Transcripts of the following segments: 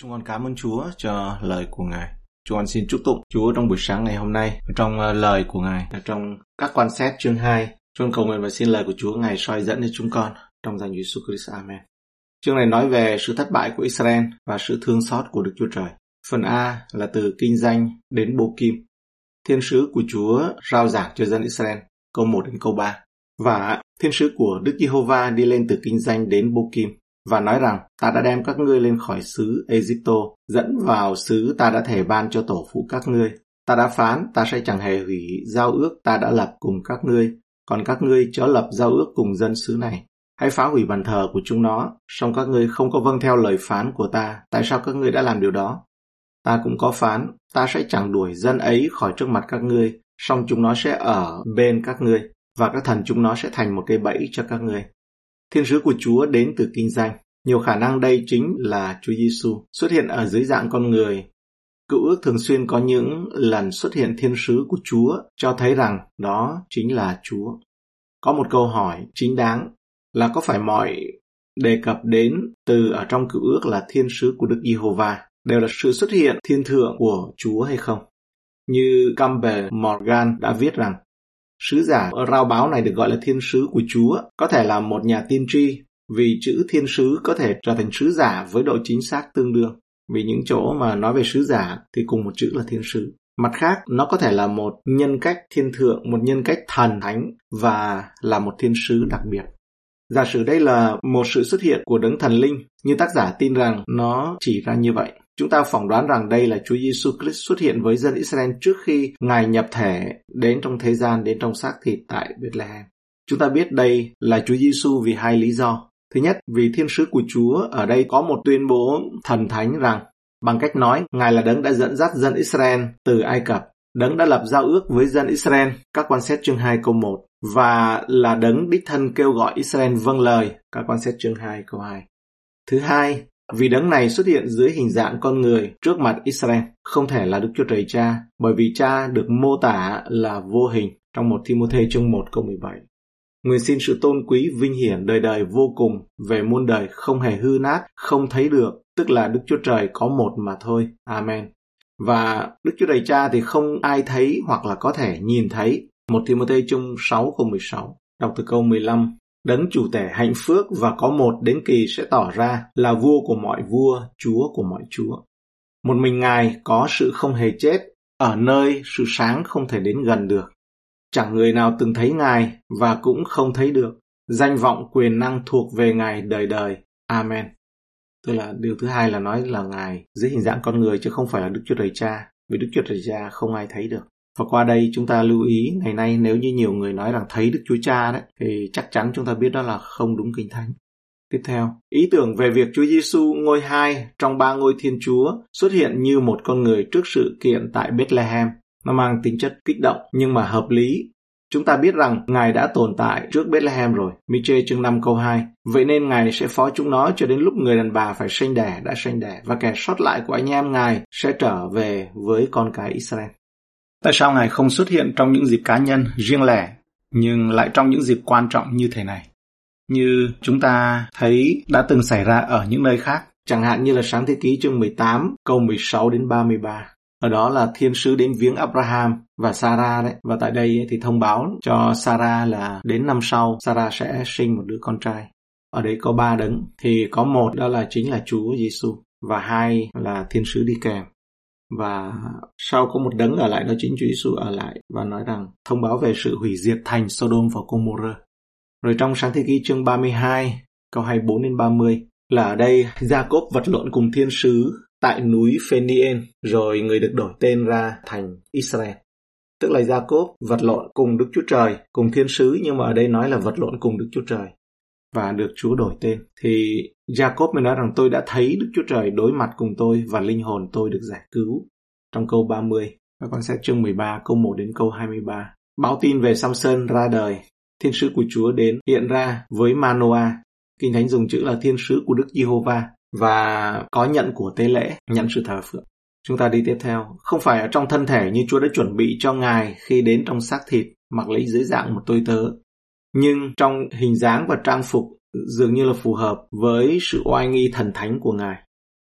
Chúng con cảm ơn Chúa cho lời của Ngài. Chúng con xin chúc tụng Chúa trong buổi sáng ngày hôm nay, trong ờ, lời của Ngài, trong các quan xét chương 2. Chúng con cầu nguyện và xin lời của Chúa Ngài soi dẫn cho chúng con trong danh Jesus Christ. Amen. Chương này nói về sự thất bại của Israel và sự thương xót của Đức Chúa Trời. Phần A là từ kinh danh đến bô kim. Thiên sứ của Chúa rao giảng cho dân Israel, câu 1 đến câu 3. Và thiên sứ của Đức Giê-hô-va đi lên từ kinh danh đến bô kim và nói rằng ta đã đem các ngươi lên khỏi xứ Egypto, dẫn vào xứ ta đã thể ban cho tổ phụ các ngươi. Ta đã phán ta sẽ chẳng hề hủy giao ước ta đã lập cùng các ngươi, còn các ngươi chớ lập giao ước cùng dân xứ này. Hãy phá hủy bàn thờ của chúng nó, song các ngươi không có vâng theo lời phán của ta, tại sao các ngươi đã làm điều đó? Ta cũng có phán, ta sẽ chẳng đuổi dân ấy khỏi trước mặt các ngươi, song chúng nó sẽ ở bên các ngươi, và các thần chúng nó sẽ thành một cây bẫy cho các ngươi. Thiên sứ của Chúa đến từ kinh danh. Nhiều khả năng đây chính là Chúa Giêsu xuất hiện ở dưới dạng con người. Cựu ước thường xuyên có những lần xuất hiện thiên sứ của Chúa cho thấy rằng đó chính là Chúa. Có một câu hỏi chính đáng là có phải mọi đề cập đến từ ở trong cựu ước là thiên sứ của Đức Giê-hô-va đều là sự xuất hiện thiên thượng của Chúa hay không? Như Campbell Morgan đã viết rằng Sứ giả rao báo này được gọi là thiên sứ của Chúa, có thể là một nhà tiên tri, vì chữ thiên sứ có thể trở thành sứ giả với độ chính xác tương đương. Vì những chỗ mà nói về sứ giả thì cùng một chữ là thiên sứ. Mặt khác, nó có thể là một nhân cách thiên thượng, một nhân cách thần thánh và là một thiên sứ đặc biệt. Giả sử đây là một sự xuất hiện của đấng thần linh, như tác giả tin rằng nó chỉ ra như vậy. Chúng ta phỏng đoán rằng đây là Chúa Giêsu Christ xuất hiện với dân Israel trước khi Ngài nhập thể đến trong thế gian, đến trong xác thịt tại Bethlehem. Chúng ta biết đây là Chúa Giêsu vì hai lý do. Thứ nhất, vì thiên sứ của Chúa ở đây có một tuyên bố thần thánh rằng bằng cách nói Ngài là đấng đã dẫn dắt dân Israel từ Ai Cập, đấng đã lập giao ước với dân Israel, các quan xét chương 2 câu 1, và là đấng đích thân kêu gọi Israel vâng lời, các quan xét chương 2 câu 2. Thứ hai, vì đấng này xuất hiện dưới hình dạng con người trước mặt Israel, không thể là Đức Chúa Trời Cha, bởi vì Cha được mô tả là vô hình trong một Timôthê chương 1 câu 17. Người xin sự tôn quý vinh hiển đời đời vô cùng về muôn đời không hề hư nát, không thấy được, tức là Đức Chúa Trời có một mà thôi. Amen. Và Đức Chúa Trời Cha thì không ai thấy hoặc là có thể nhìn thấy. Một Timôthê chung 6 câu 16. Đọc từ câu 15 Đấng chủ tể hạnh phước và có một đến kỳ sẽ tỏ ra là vua của mọi vua, chúa của mọi chúa. Một mình Ngài có sự không hề chết, ở nơi sự sáng không thể đến gần được. Chẳng người nào từng thấy Ngài và cũng không thấy được. Danh vọng quyền năng thuộc về Ngài đời đời. Amen. Tức là điều thứ hai là nói là Ngài dưới hình dạng con người chứ không phải là Đức Chúa Trời Cha. Vì Đức Chúa Trời Cha không ai thấy được. Và qua đây chúng ta lưu ý ngày nay nếu như nhiều người nói rằng thấy Đức Chúa Cha đấy thì chắc chắn chúng ta biết đó là không đúng kinh thánh. Tiếp theo, ý tưởng về việc Chúa Giêsu ngôi hai trong ba ngôi Thiên Chúa xuất hiện như một con người trước sự kiện tại Bethlehem. Nó mang tính chất kích động nhưng mà hợp lý. Chúng ta biết rằng Ngài đã tồn tại trước Bethlehem rồi, Miche chương 5 câu 2. Vậy nên Ngài sẽ phó chúng nó cho đến lúc người đàn bà phải sinh đẻ đã sinh đẻ và kẻ sót lại của anh em Ngài sẽ trở về với con cái Israel. Tại sao Ngài không xuất hiện trong những dịp cá nhân, riêng lẻ, nhưng lại trong những dịp quan trọng như thế này? Như chúng ta thấy đã từng xảy ra ở những nơi khác, chẳng hạn như là sáng thế ký chương 18, câu 16 đến 33. Ở đó là thiên sứ đến viếng Abraham và Sarah đấy. Và tại đây thì thông báo cho Sarah là đến năm sau Sarah sẽ sinh một đứa con trai. Ở đấy có ba đấng. Thì có một đó là chính là Chúa Giêsu và hai là thiên sứ đi kèm và sau có một đấng ở lại đó chính Chúa Giêsu ở lại và nói rằng thông báo về sự hủy diệt thành Sodom và Gomorrah. Rồi trong sáng thế ký chương 32 câu 24 đến 30 là ở đây Jacob vật lộn cùng thiên sứ tại núi Phenien rồi người được đổi tên ra thành Israel. Tức là Jacob vật lộn cùng Đức Chúa Trời, cùng thiên sứ nhưng mà ở đây nói là vật lộn cùng Đức Chúa Trời và được Chúa đổi tên. Thì Jacob mới nói rằng tôi đã thấy Đức Chúa Trời đối mặt cùng tôi và linh hồn tôi được giải cứu. Trong câu 30, và con sẽ chương 13 câu 1 đến câu 23. Báo tin về Samson ra đời, thiên sứ của Chúa đến hiện ra với Manoa. Kinh Thánh dùng chữ là thiên sứ của Đức Giê-hô-va và có nhận của tế lễ, nhận sự thờ phượng. Chúng ta đi tiếp theo, không phải ở trong thân thể như Chúa đã chuẩn bị cho Ngài khi đến trong xác thịt, mặc lấy dưới dạng một tôi tớ, nhưng trong hình dáng và trang phục dường như là phù hợp với sự oai nghi thần thánh của Ngài.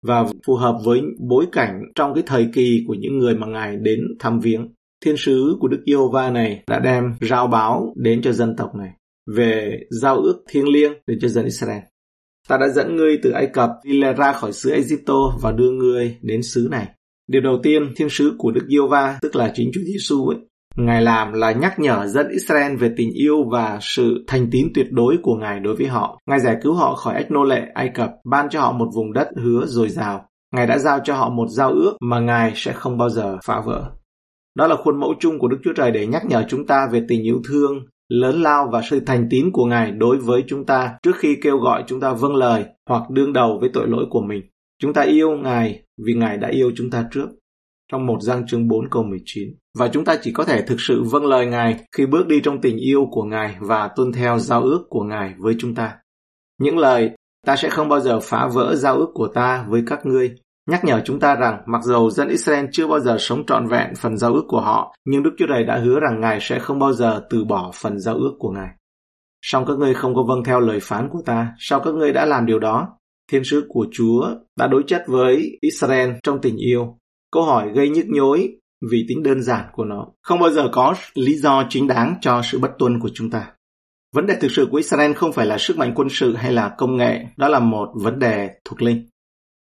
và phù hợp với bối cảnh trong cái thời kỳ của những người mà Ngài đến thăm viếng. Thiên sứ của Đức Giê-hô-va này đã đem rao báo đến cho dân tộc này về giao ước thiêng liêng đến cho dân Israel. Ta đã dẫn ngươi từ Ai Cập đi ra khỏi xứ Egypto và đưa ngươi đến xứ này. Điều đầu tiên, thiên sứ của Đức Giê-hô-va, tức là chính Chúa Giêsu ấy, Ngài làm là nhắc nhở dân Israel về tình yêu và sự thành tín tuyệt đối của Ngài đối với họ. Ngài giải cứu họ khỏi ách nô lệ Ai Cập, ban cho họ một vùng đất hứa dồi dào. Ngài đã giao cho họ một giao ước mà Ngài sẽ không bao giờ phá vỡ. Đó là khuôn mẫu chung của Đức Chúa Trời để nhắc nhở chúng ta về tình yêu thương, lớn lao và sự thành tín của Ngài đối với chúng ta trước khi kêu gọi chúng ta vâng lời hoặc đương đầu với tội lỗi của mình. Chúng ta yêu Ngài vì Ngài đã yêu chúng ta trước. Trong một giang chương 4 câu 19. Và chúng ta chỉ có thể thực sự vâng lời Ngài khi bước đi trong tình yêu của Ngài và tuân theo giao ước của Ngài với chúng ta. Những lời ta sẽ không bao giờ phá vỡ giao ước của ta với các ngươi nhắc nhở chúng ta rằng mặc dầu dân Israel chưa bao giờ sống trọn vẹn phần giao ước của họ, nhưng Đức Chúa Trời đã hứa rằng Ngài sẽ không bao giờ từ bỏ phần giao ước của Ngài. Song các ngươi không có vâng theo lời phán của ta, sao các ngươi đã làm điều đó? Thiên sứ của Chúa đã đối chất với Israel trong tình yêu. Câu hỏi gây nhức nhối vì tính đơn giản của nó. Không bao giờ có lý do chính đáng cho sự bất tuân của chúng ta. Vấn đề thực sự của Israel không phải là sức mạnh quân sự hay là công nghệ, đó là một vấn đề thuộc linh.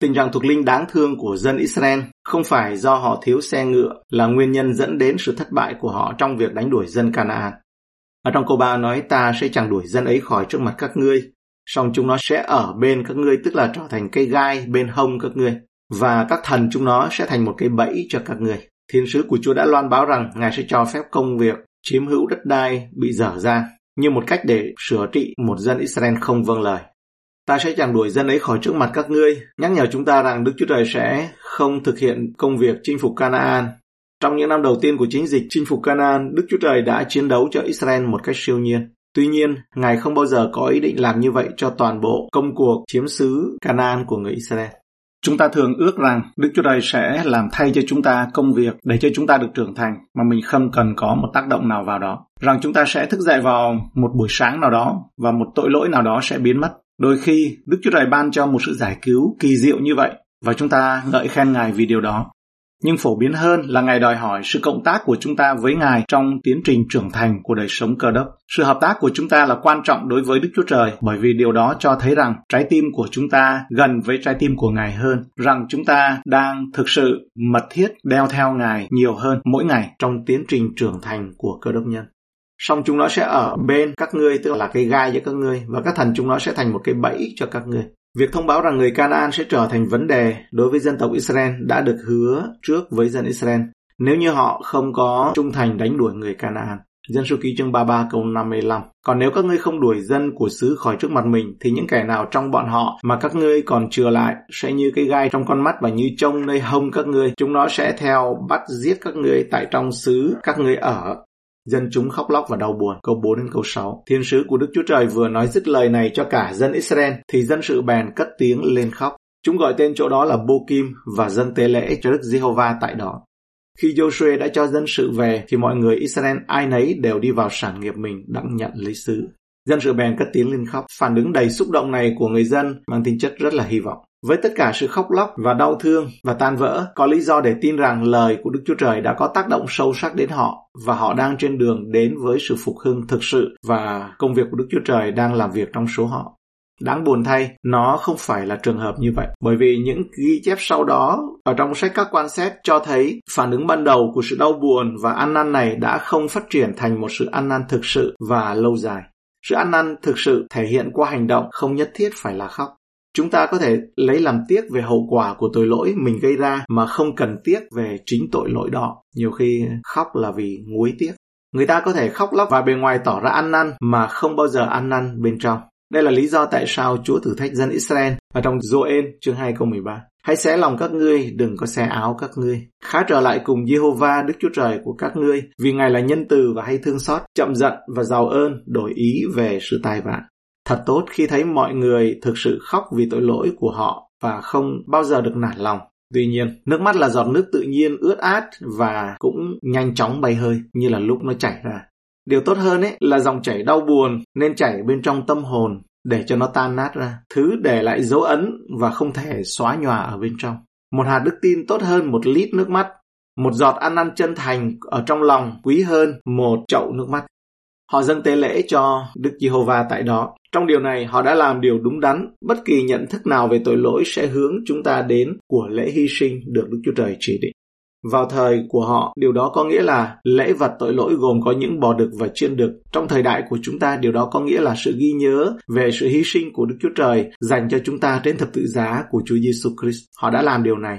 Tình trạng thuộc linh đáng thương của dân Israel không phải do họ thiếu xe ngựa là nguyên nhân dẫn đến sự thất bại của họ trong việc đánh đuổi dân Canaan. Ở trong câu 3 nói ta sẽ chẳng đuổi dân ấy khỏi trước mặt các ngươi, song chúng nó sẽ ở bên các ngươi tức là trở thành cây gai bên hông các ngươi và các thần chúng nó sẽ thành một cái bẫy cho các người. Thiên sứ của Chúa đã loan báo rằng Ngài sẽ cho phép công việc chiếm hữu đất đai bị dở ra như một cách để sửa trị một dân Israel không vâng lời. Ta sẽ chẳng đuổi dân ấy khỏi trước mặt các ngươi, nhắc nhở chúng ta rằng Đức Chúa Trời sẽ không thực hiện công việc chinh phục Canaan. Trong những năm đầu tiên của chiến dịch chinh phục Canaan, Đức Chúa Trời đã chiến đấu cho Israel một cách siêu nhiên. Tuy nhiên, Ngài không bao giờ có ý định làm như vậy cho toàn bộ công cuộc chiếm xứ Canaan của người Israel. Chúng ta thường ước rằng Đức Chúa Trời sẽ làm thay cho chúng ta công việc để cho chúng ta được trưởng thành, mà mình không cần có một tác động nào vào đó. Rằng chúng ta sẽ thức dậy vào một buổi sáng nào đó và một tội lỗi nào đó sẽ biến mất. Đôi khi, Đức Chúa Trời ban cho một sự giải cứu kỳ diệu như vậy và chúng ta ngợi khen Ngài vì điều đó. Nhưng phổ biến hơn là Ngài đòi hỏi sự cộng tác của chúng ta với Ngài trong tiến trình trưởng thành của đời sống cơ đốc. Sự hợp tác của chúng ta là quan trọng đối với Đức Chúa Trời bởi vì điều đó cho thấy rằng trái tim của chúng ta gần với trái tim của Ngài hơn, rằng chúng ta đang thực sự mật thiết đeo theo Ngài nhiều hơn mỗi ngày trong tiến trình trưởng thành của cơ đốc nhân Song chúng nó sẽ ở bên các ngươi tức là cái gai giữa các ngươi và các thần chúng nó sẽ thành một cái bẫy cho các ngươi việc thông báo rằng người Canaan sẽ trở thành vấn đề đối với dân tộc Israel đã được hứa trước với dân Israel. Nếu như họ không có trung thành đánh đuổi người Canaan. Dân số ký chương 33 câu 55 Còn nếu các ngươi không đuổi dân của xứ khỏi trước mặt mình, Thì những kẻ nào trong bọn họ mà các ngươi còn chừa lại Sẽ như cái gai trong con mắt và như trông nơi hông các ngươi. Chúng nó sẽ theo bắt giết các ngươi tại trong xứ các ngươi ở. Dân chúng khóc lóc và đau buồn. Câu 4 đến câu 6. Thiên sứ của Đức Chúa Trời vừa nói dứt lời này cho cả dân Israel, thì dân sự bèn cất tiếng lên khóc. Chúng gọi tên chỗ đó là Bô Kim và dân tế lễ cho Đức Giê-hô-va tại đó. Khi Joshua đã cho dân sự về, thì mọi người Israel ai nấy đều đi vào sản nghiệp mình đặng nhận lấy sứ Dân sự bèn cất tiếng lên khóc. Phản ứng đầy xúc động này của người dân mang tính chất rất là hy vọng. Với tất cả sự khóc lóc và đau thương và tan vỡ, có lý do để tin rằng lời của Đức Chúa Trời đã có tác động sâu sắc đến họ và họ đang trên đường đến với sự phục hưng thực sự và công việc của Đức Chúa Trời đang làm việc trong số họ. Đáng buồn thay, nó không phải là trường hợp như vậy, bởi vì những ghi chép sau đó ở trong sách các quan xét cho thấy phản ứng ban đầu của sự đau buồn và ăn năn này đã không phát triển thành một sự ăn năn thực sự và lâu dài. Sự ăn năn thực sự thể hiện qua hành động không nhất thiết phải là khóc. Chúng ta có thể lấy làm tiếc về hậu quả của tội lỗi mình gây ra mà không cần tiếc về chính tội lỗi đó. Nhiều khi khóc là vì nguối tiếc. Người ta có thể khóc lóc và bề ngoài tỏ ra ăn năn mà không bao giờ ăn năn bên trong. Đây là lý do tại sao Chúa thử thách dân Israel ở trong Joel chương 2 câu 13. Hãy xé lòng các ngươi, đừng có xé áo các ngươi. Khá trở lại cùng Jehovah Đức Chúa Trời của các ngươi, vì Ngài là nhân từ và hay thương xót, chậm giận và giàu ơn, đổi ý về sự tai vạn. Thật tốt khi thấy mọi người thực sự khóc vì tội lỗi của họ và không bao giờ được nản lòng. Tuy nhiên, nước mắt là giọt nước tự nhiên ướt át và cũng nhanh chóng bay hơi như là lúc nó chảy ra. Điều tốt hơn ấy là dòng chảy đau buồn nên chảy bên trong tâm hồn để cho nó tan nát ra, thứ để lại dấu ấn và không thể xóa nhòa ở bên trong. Một hạt đức tin tốt hơn một lít nước mắt, một giọt ăn năn chân thành ở trong lòng quý hơn một chậu nước mắt. Họ dâng tế lễ cho Đức Giê-hô-va tại đó. Trong điều này, họ đã làm điều đúng đắn. Bất kỳ nhận thức nào về tội lỗi sẽ hướng chúng ta đến của lễ hy sinh được Đức Chúa Trời chỉ định. Vào thời của họ, điều đó có nghĩa là lễ vật tội lỗi gồm có những bò đực và chiên đực. Trong thời đại của chúng ta, điều đó có nghĩa là sự ghi nhớ về sự hy sinh của Đức Chúa Trời dành cho chúng ta trên thập tự giá của Chúa Giêsu Christ. Họ đã làm điều này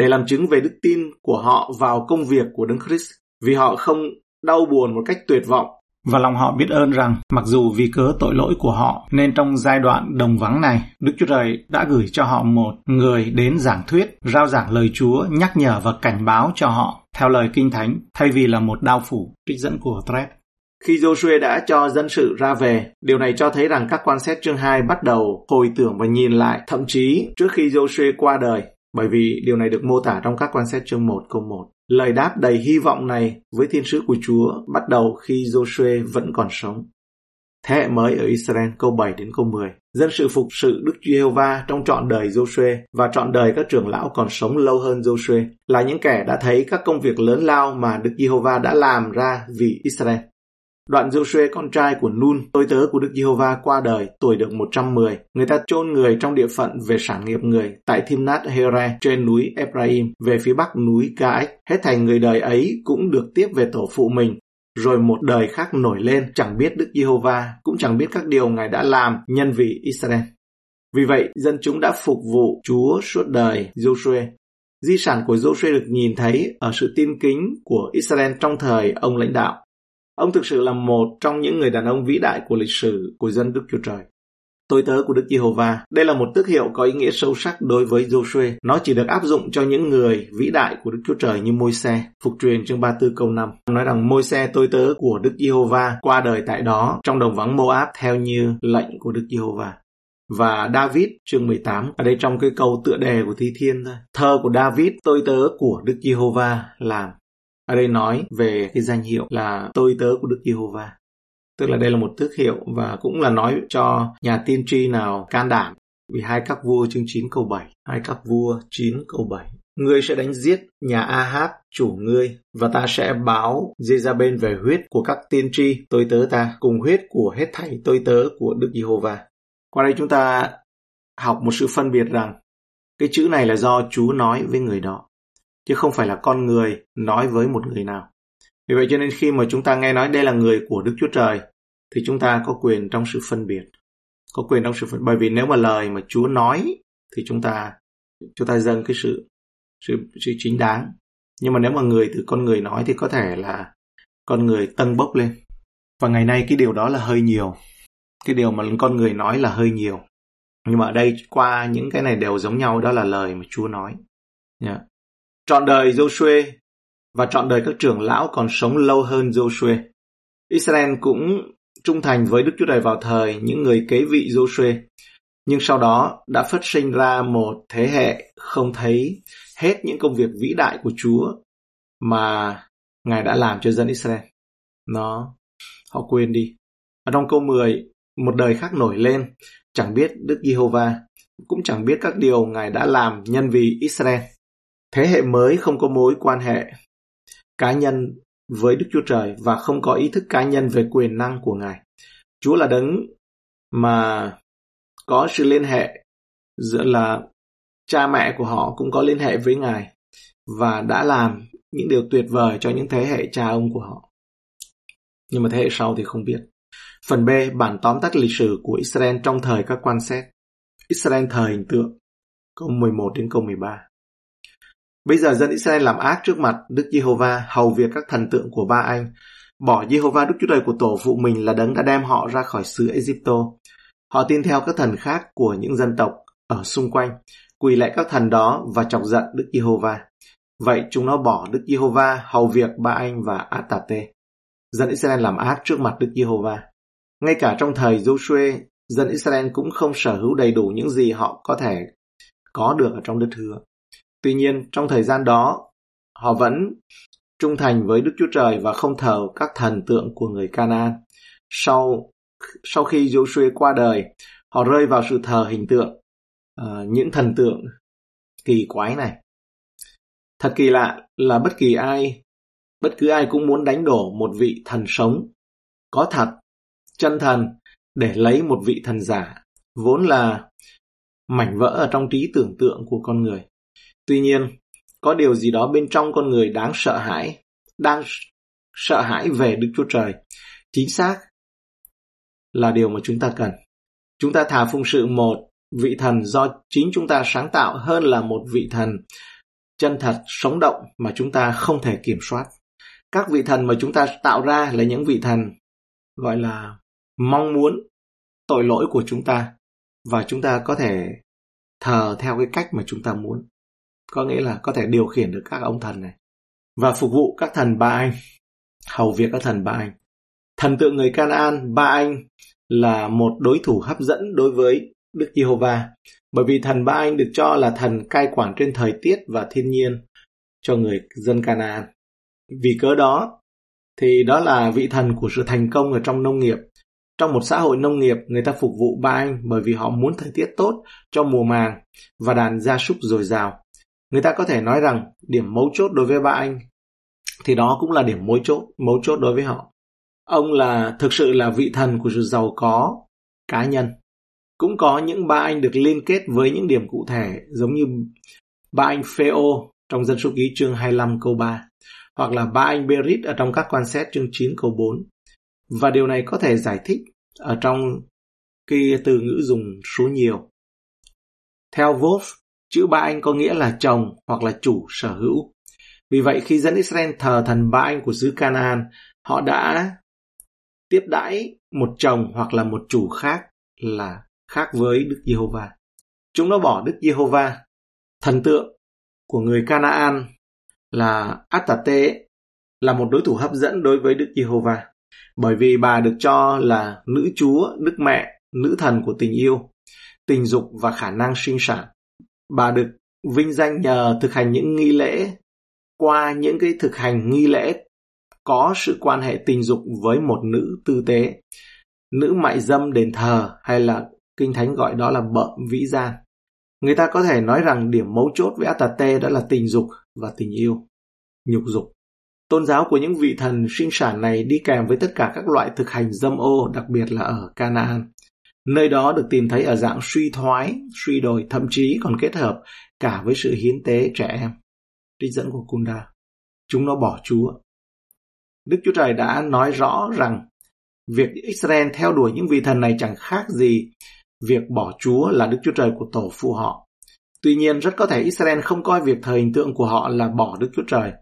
để làm chứng về đức tin của họ vào công việc của Đấng Christ vì họ không đau buồn một cách tuyệt vọng và lòng họ biết ơn rằng mặc dù vì cớ tội lỗi của họ nên trong giai đoạn đồng vắng này, Đức Chúa Trời đã gửi cho họ một người đến giảng thuyết, rao giảng lời Chúa, nhắc nhở và cảnh báo cho họ theo lời Kinh Thánh thay vì là một đao phủ, trích dẫn của Thread. Khi Joshua đã cho dân sự ra về, điều này cho thấy rằng các quan xét chương 2 bắt đầu hồi tưởng và nhìn lại, thậm chí trước khi Joshua qua đời, bởi vì điều này được mô tả trong các quan xét chương 1 câu 1. Lời đáp đầy hy vọng này với thiên sứ của Chúa bắt đầu khi Joshua vẫn còn sống. Thế hệ mới ở Israel câu 7 đến câu 10. Dân sự phục sự Đức Giê-hô-va trong trọn đời Joshua và trọn đời các trưởng lão còn sống lâu hơn Joshua là những kẻ đã thấy các công việc lớn lao mà Đức Giê-hô-va đã làm ra vì Israel. Đoạn Joshua con trai của Nun, tôi tớ của Đức Giê-hô-va qua đời, tuổi được 110. Người ta chôn người trong địa phận về sản nghiệp người, tại Thimnat Here trên núi Ephraim, về phía bắc núi Gaech. Hết thành người đời ấy cũng được tiếp về tổ phụ mình. Rồi một đời khác nổi lên, chẳng biết Đức Giê-hô-va, cũng chẳng biết các điều Ngài đã làm nhân vì Israel. Vì vậy, dân chúng đã phục vụ Chúa suốt đời Joshua. Di sản của Joshua được nhìn thấy ở sự tin kính của Israel trong thời ông lãnh đạo. Ông thực sự là một trong những người đàn ông vĩ đại của lịch sử của dân Đức Chúa Trời. Tôi tớ của Đức Giê-hô-va. Đây là một tước hiệu có ý nghĩa sâu sắc đối với Joshua. Nó chỉ được áp dụng cho những người vĩ đại của Đức Chúa Trời như Môi-se. Phục truyền chương 34 câu 5. Nói rằng Môi-se tôi tớ của Đức Giê-hô-va qua đời tại đó, trong đồng vắng Moab theo như lệnh của Đức Giê-hô-va và David chương 18 ở đây trong cái câu tựa đề của Thi Thiên thôi. Thơ của David tôi tớ của Đức Giê-hô-va làm ở đây nói về cái danh hiệu là tôi tớ của Đức Giê-hô-va. Tức là đây là một tước hiệu và cũng là nói cho nhà tiên tri nào can đảm. Vì hai các vua chương 9 câu 7, hai các vua 9 câu 7. Ngươi sẽ đánh giết nhà Ahab, chủ ngươi, và ta sẽ báo Jezabel về huyết của các tiên tri tôi tớ ta, cùng huyết của hết thảy tôi tớ của Đức Giê-hô-va. Qua đây chúng ta học một sự phân biệt rằng cái chữ này là do Chúa nói với người đó chứ không phải là con người nói với một người nào. Vì vậy cho nên khi mà chúng ta nghe nói đây là người của Đức Chúa Trời, thì chúng ta có quyền trong sự phân biệt. Có quyền trong sự phân bởi vì nếu mà lời mà Chúa nói, thì chúng ta chúng ta dâng cái sự sự sự chính đáng. Nhưng mà nếu mà người từ con người nói, thì có thể là con người tăng bốc lên. Và ngày nay cái điều đó là hơi nhiều. Cái điều mà con người nói là hơi nhiều. Nhưng mà ở đây qua những cái này đều giống nhau, đó là lời mà Chúa nói. Yeah. Trọn đời Joshua và trọn đời các trưởng lão còn sống lâu hơn Joshua. Israel cũng trung thành với Đức Chúa Trời vào thời những người kế vị Joshua. Nhưng sau đó đã phát sinh ra một thế hệ không thấy hết những công việc vĩ đại của Chúa mà Ngài đã làm cho dân Israel. Nó họ quên đi. Ở trong câu 10, một đời khác nổi lên, chẳng biết Đức Giê-hô-va, cũng chẳng biết các điều Ngài đã làm nhân vì Israel. Thế hệ mới không có mối quan hệ cá nhân với Đức Chúa Trời và không có ý thức cá nhân về quyền năng của Ngài. Chúa là đấng mà có sự liên hệ giữa là cha mẹ của họ cũng có liên hệ với Ngài và đã làm những điều tuyệt vời cho những thế hệ cha ông của họ. Nhưng mà thế hệ sau thì không biết. Phần B, bản tóm tắt lịch sử của Israel trong thời các quan xét. Israel thời hình tượng, câu 11 đến câu 13. Bây giờ dân Israel làm ác trước mặt Đức Giê-hô-va, hầu việc các thần tượng của ba anh, bỏ Giê-hô-va Đức Chúa Trời của tổ phụ mình là đấng đã đem họ ra khỏi xứ Egypto. Họ tin theo các thần khác của những dân tộc ở xung quanh, quỳ lại các thần đó và chọc giận Đức Giê-hô-va. Vậy chúng nó bỏ Đức Giê-hô-va, hầu việc ba anh và Atate. Dân Israel làm ác trước mặt Đức Giê-hô-va. Ngay cả trong thời Joshua, dân Israel cũng không sở hữu đầy đủ những gì họ có thể có được ở trong đất hứa. Tuy nhiên, trong thời gian đó, họ vẫn trung thành với Đức Chúa Trời và không thờ các thần tượng của người Canaan. Sau sau khi Joshua qua đời, họ rơi vào sự thờ hình tượng, uh, những thần tượng kỳ quái này. Thật kỳ lạ là bất kỳ ai, bất cứ ai cũng muốn đánh đổ một vị thần sống, có thật, chân thần để lấy một vị thần giả, vốn là mảnh vỡ ở trong trí tưởng tượng của con người. Tuy nhiên, có điều gì đó bên trong con người đáng sợ hãi, đang sợ hãi về Đức Chúa Trời. Chính xác là điều mà chúng ta cần. Chúng ta thà phụng sự một vị thần do chính chúng ta sáng tạo hơn là một vị thần chân thật, sống động mà chúng ta không thể kiểm soát. Các vị thần mà chúng ta tạo ra là những vị thần gọi là mong muốn tội lỗi của chúng ta và chúng ta có thể thờ theo cái cách mà chúng ta muốn. Có nghĩa là có thể điều khiển được các ông thần này và phục vụ các thần ba anh, hầu việc các thần ba anh. Thần tượng người Canaan ba anh là một đối thủ hấp dẫn đối với Đức Giê-hô-va, bởi vì thần Ba Anh được cho là thần cai quản trên thời tiết và thiên nhiên cho người dân Canaan. Vì cớ đó, thì đó là vị thần của sự thành công ở trong nông nghiệp. Trong một xã hội nông nghiệp, người ta phục vụ Ba Anh bởi vì họ muốn thời tiết tốt cho mùa màng và đàn gia súc dồi dào. Người ta có thể nói rằng điểm mấu chốt đối với Ba Anh thì đó cũng là điểm mấu chốt, mấu chốt đối với họ. Ông là thực sự là vị thần của sự giàu có cá nhân. Cũng có những ba anh được liên kết với những điểm cụ thể giống như ba anh Phêô trong dân số ký chương 25 câu 3 hoặc là ba anh Berit ở trong các quan xét chương 9 câu 4. Và điều này có thể giải thích ở trong cái từ ngữ dùng số nhiều. Theo Wolf, chữ ba anh có nghĩa là chồng hoặc là chủ sở hữu. Vì vậy khi dân Israel thờ thần ba anh của xứ Canaan, họ đã tiếp đãi một chồng hoặc là một chủ khác là khác với Đức Giê-hô-va. Chúng nó bỏ Đức Giê-hô-va, thần tượng của người Canaan là Atate là một đối thủ hấp dẫn đối với Đức Giê-hô-va bởi vì bà được cho là nữ chúa, đức mẹ, nữ thần của tình yêu, tình dục và khả năng sinh sản. Bà được vinh danh nhờ thực hành những nghi lễ qua những cái thực hành nghi lễ có sự quan hệ tình dục với một nữ tư tế, nữ mại dâm đền thờ hay là Kinh Thánh gọi đó là bợm vĩ gian. Người ta có thể nói rằng điểm mấu chốt với Atate đó là tình dục và tình yêu, nhục dục. Tôn giáo của những vị thần sinh sản này đi kèm với tất cả các loại thực hành dâm ô, đặc biệt là ở Canaan. Nơi đó được tìm thấy ở dạng suy thoái, suy đồi, thậm chí còn kết hợp cả với sự hiến tế trẻ em. Trích dẫn của Kunda. Chúng nó bỏ Chúa. Đức Chúa Trời đã nói rõ rằng việc Israel theo đuổi những vị thần này chẳng khác gì việc bỏ Chúa là Đức Chúa Trời của tổ phụ họ. Tuy nhiên rất có thể Israel không coi việc thờ hình tượng của họ là bỏ Đức Chúa Trời.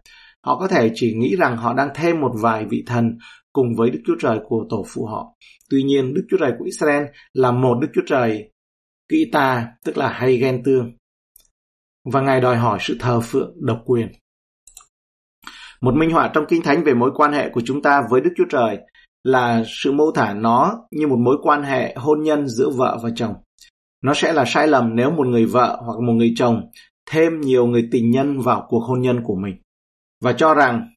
Họ có thể chỉ nghĩ rằng họ đang thêm một vài vị thần cùng với Đức Chúa Trời của tổ phụ họ. Tuy nhiên Đức Chúa Trời của Israel là một Đức Chúa Trời kỹ ta, tức là hay ghen tương. Và Ngài đòi hỏi sự thờ phượng độc quyền. Một minh họa trong Kinh Thánh về mối quan hệ của chúng ta với Đức Chúa Trời là sự mô tả nó như một mối quan hệ hôn nhân giữa vợ và chồng. Nó sẽ là sai lầm nếu một người vợ hoặc một người chồng thêm nhiều người tình nhân vào cuộc hôn nhân của mình và cho rằng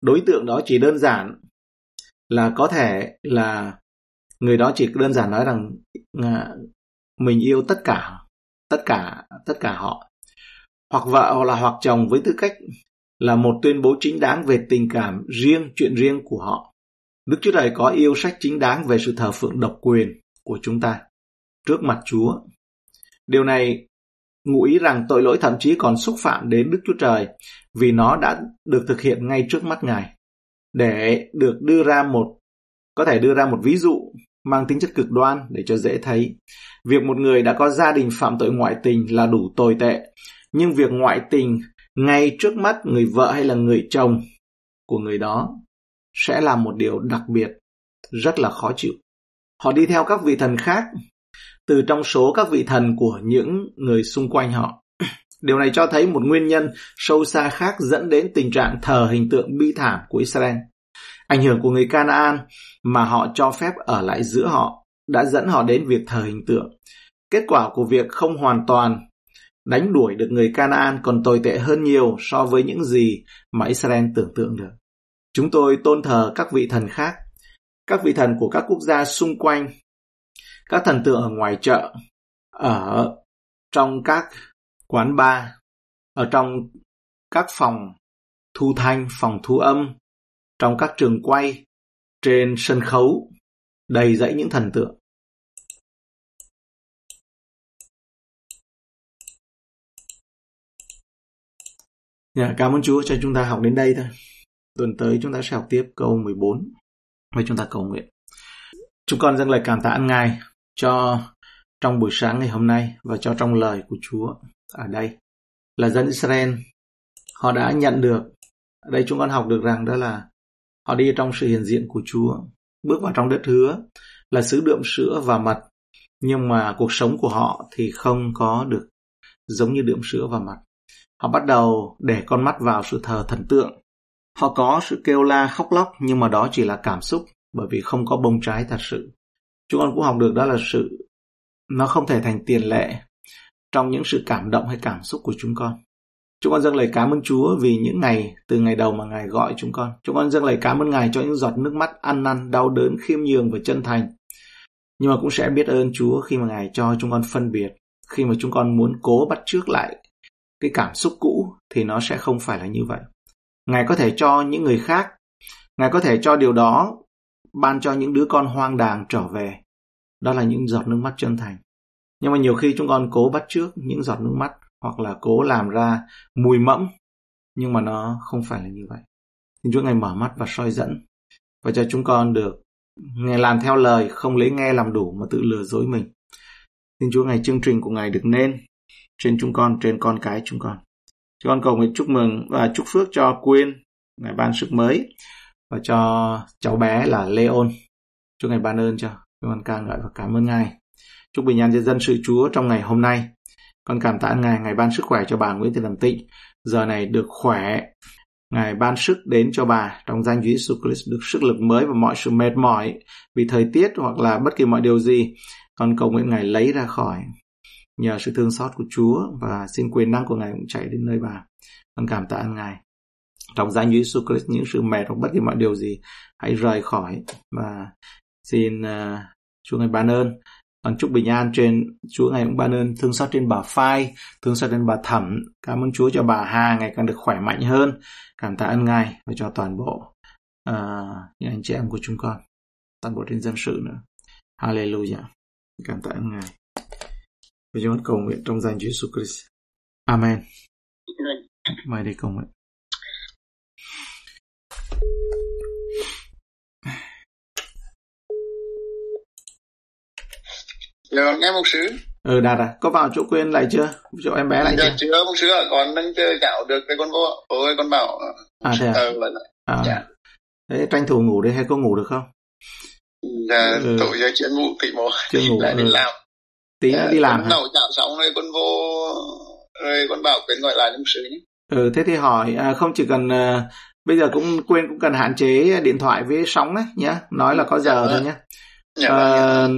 đối tượng đó chỉ đơn giản là có thể là người đó chỉ đơn giản nói rằng à, mình yêu tất cả tất cả tất cả họ hoặc vợ hoặc là hoặc chồng với tư cách là một tuyên bố chính đáng về tình cảm riêng chuyện riêng của họ Đức Chúa Trời có yêu sách chính đáng về sự thờ phượng độc quyền của chúng ta trước mặt Chúa. Điều này ngụ ý rằng tội lỗi thậm chí còn xúc phạm đến Đức Chúa Trời vì nó đã được thực hiện ngay trước mắt Ngài. Để được đưa ra một có thể đưa ra một ví dụ mang tính chất cực đoan để cho dễ thấy. Việc một người đã có gia đình phạm tội ngoại tình là đủ tồi tệ, nhưng việc ngoại tình ngay trước mắt người vợ hay là người chồng của người đó sẽ là một điều đặc biệt, rất là khó chịu. Họ đi theo các vị thần khác từ trong số các vị thần của những người xung quanh họ. Điều này cho thấy một nguyên nhân sâu xa khác dẫn đến tình trạng thờ hình tượng bi thảm của Israel. Ảnh hưởng của người Canaan mà họ cho phép ở lại giữa họ đã dẫn họ đến việc thờ hình tượng. Kết quả của việc không hoàn toàn đánh đuổi được người Canaan còn tồi tệ hơn nhiều so với những gì mà Israel tưởng tượng được. Chúng tôi tôn thờ các vị thần khác. các vị thần của các quốc gia xung quanh, các thần tượng ở ngoài chợ, ở trong các quán bar, ở trong các phòng thu thanh, phòng thu âm, trong các trường quay, trên sân khấu, đầy dẫy những thần tượng. Yeah, dạ, cảm ơn Chúa cho chúng ta học đến đây thôi. Tuần tới chúng ta sẽ học tiếp câu 14 và chúng ta cầu nguyện. Chúng con dâng lời cảm tạ ơn Ngài cho trong buổi sáng ngày hôm nay và cho trong lời của Chúa ở đây là dân Israel. Họ đã nhận được, ở đây chúng con học được rằng đó là họ đi trong sự hiện diện của Chúa, bước vào trong đất hứa là sứ đượm sữa và mật, nhưng mà cuộc sống của họ thì không có được giống như đượm sữa và mật. Họ bắt đầu để con mắt vào sự thờ thần tượng. Họ có sự kêu la khóc lóc, nhưng mà đó chỉ là cảm xúc, bởi vì không có bông trái thật sự. Chúng con cũng học được đó là sự, nó không thể thành tiền lệ trong những sự cảm động hay cảm xúc của chúng con. Chúng con dâng lời cảm ơn Chúa vì những ngày từ ngày đầu mà Ngài gọi chúng con. Chúng con dâng lời cảm ơn Ngài cho những giọt nước mắt ăn năn, đau đớn, khiêm nhường và chân thành. Nhưng mà cũng sẽ biết ơn Chúa khi mà Ngài cho chúng con phân biệt. Khi mà chúng con muốn cố bắt trước lại cái cảm xúc cũ thì nó sẽ không phải là như vậy. Ngài có thể cho những người khác, Ngài có thể cho điều đó ban cho những đứa con hoang đàng trở về đó là những giọt nước mắt chân thành nhưng mà nhiều khi chúng con cố bắt trước những giọt nước mắt hoặc là cố làm ra mùi mẫm nhưng mà nó không phải là như vậy Xin Chúa Ngài mở mắt và soi dẫn và cho chúng con được nghe làm theo lời không lấy nghe làm đủ mà tự lừa dối mình Xin Chúa Ngài chương trình của Ngài được nên trên chúng con, trên con cái chúng con. Chúng con cầu nguyện chúc mừng và chúc phước cho Quyên, Ngài ban sức mới và cho cháu bé là Leon. Chúa Ngài ban ơn cho con ca ngợi và cảm ơn Ngài. Chúc bình an cho dân sự Chúa trong ngày hôm nay. Con cảm tạ Ngài, Ngài ban sức khỏe cho bà Nguyễn Thị Làm Tịnh. Giờ này được khỏe. Ngài ban sức đến cho bà trong danh Chúa Jesus Christ được sức lực mới và mọi sự mệt mỏi vì thời tiết hoặc là bất kỳ mọi điều gì. Con cầu nguyện Ngài lấy ra khỏi nhờ sự thương xót của Chúa và xin quyền năng của Ngài cũng chạy đến nơi bà. Con cảm tạ Ngài. Trong danh Chúa Jesus Christ những sự mệt hoặc bất kỳ mọi điều gì hãy rời khỏi và Xin uh, Chúa ngài ban ơn. Con chúc bình an trên Chúa ngài cũng ban ơn thương xót trên bà Phai, thương xót trên bà Thẩm. Cảm ơn Chúa cho bà Hà ngày càng được khỏe mạnh hơn. Cảm tạ ơn Ngài và cho toàn bộ uh, những anh chị em của chúng con, toàn bộ trên dân sự nữa. Hallelujah. Cảm tạ ơn Ngài. Và chúng con cầu nguyện trong danh Chúa Jesus Christ. Amen. Mời đi cầu nguyện. Dạ con nghe mục sư. Ừ đạt à, có vào chỗ quên lại chưa? Chỗ em bé lại dạ, chưa? chưa mục sư ạ, con đang chơi gạo được cái con vô. Ôi con bảo. À thế à? Ờ, vâng à. Dạ. Thế tranh thủ ngủ đi hay có ngủ được không? Dạ, ừ. tối giờ chuyện ngủ thì một Chưa ngủ. lại đi ừ. làm. Tí nữa đi làm hả? Nấu chảo xong rồi con vô rồi con bảo quên gọi lại mục sư nhé. Ừ, thế thì hỏi à, không chỉ cần uh, bây giờ cũng quên cũng cần hạn chế điện thoại với sóng đấy nhá, nói là có giờ dạ, thôi nhá. Dạ, uh,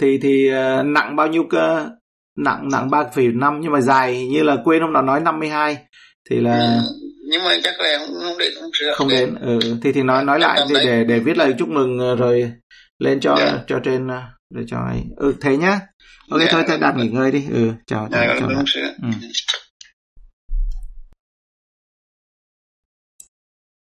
thì thì uh, nặng bao nhiêu cơ nặng nặng ba phẩy năm nhưng mà dài như là quên hôm nào nói 52 thì là ừ, nhưng mà chắc là không, không đến không sửa không đến ừ, thì thì nói nói lại thì để để viết lời chúc mừng ờ, rồi lên cho yeah. Dạ. cho trên ờ, để cho ấy ừ thế nhá ok yeah. Dạ. thôi thôi đặt nghỉ ngơi đi ừ chào chào, chào, chào. Ừ.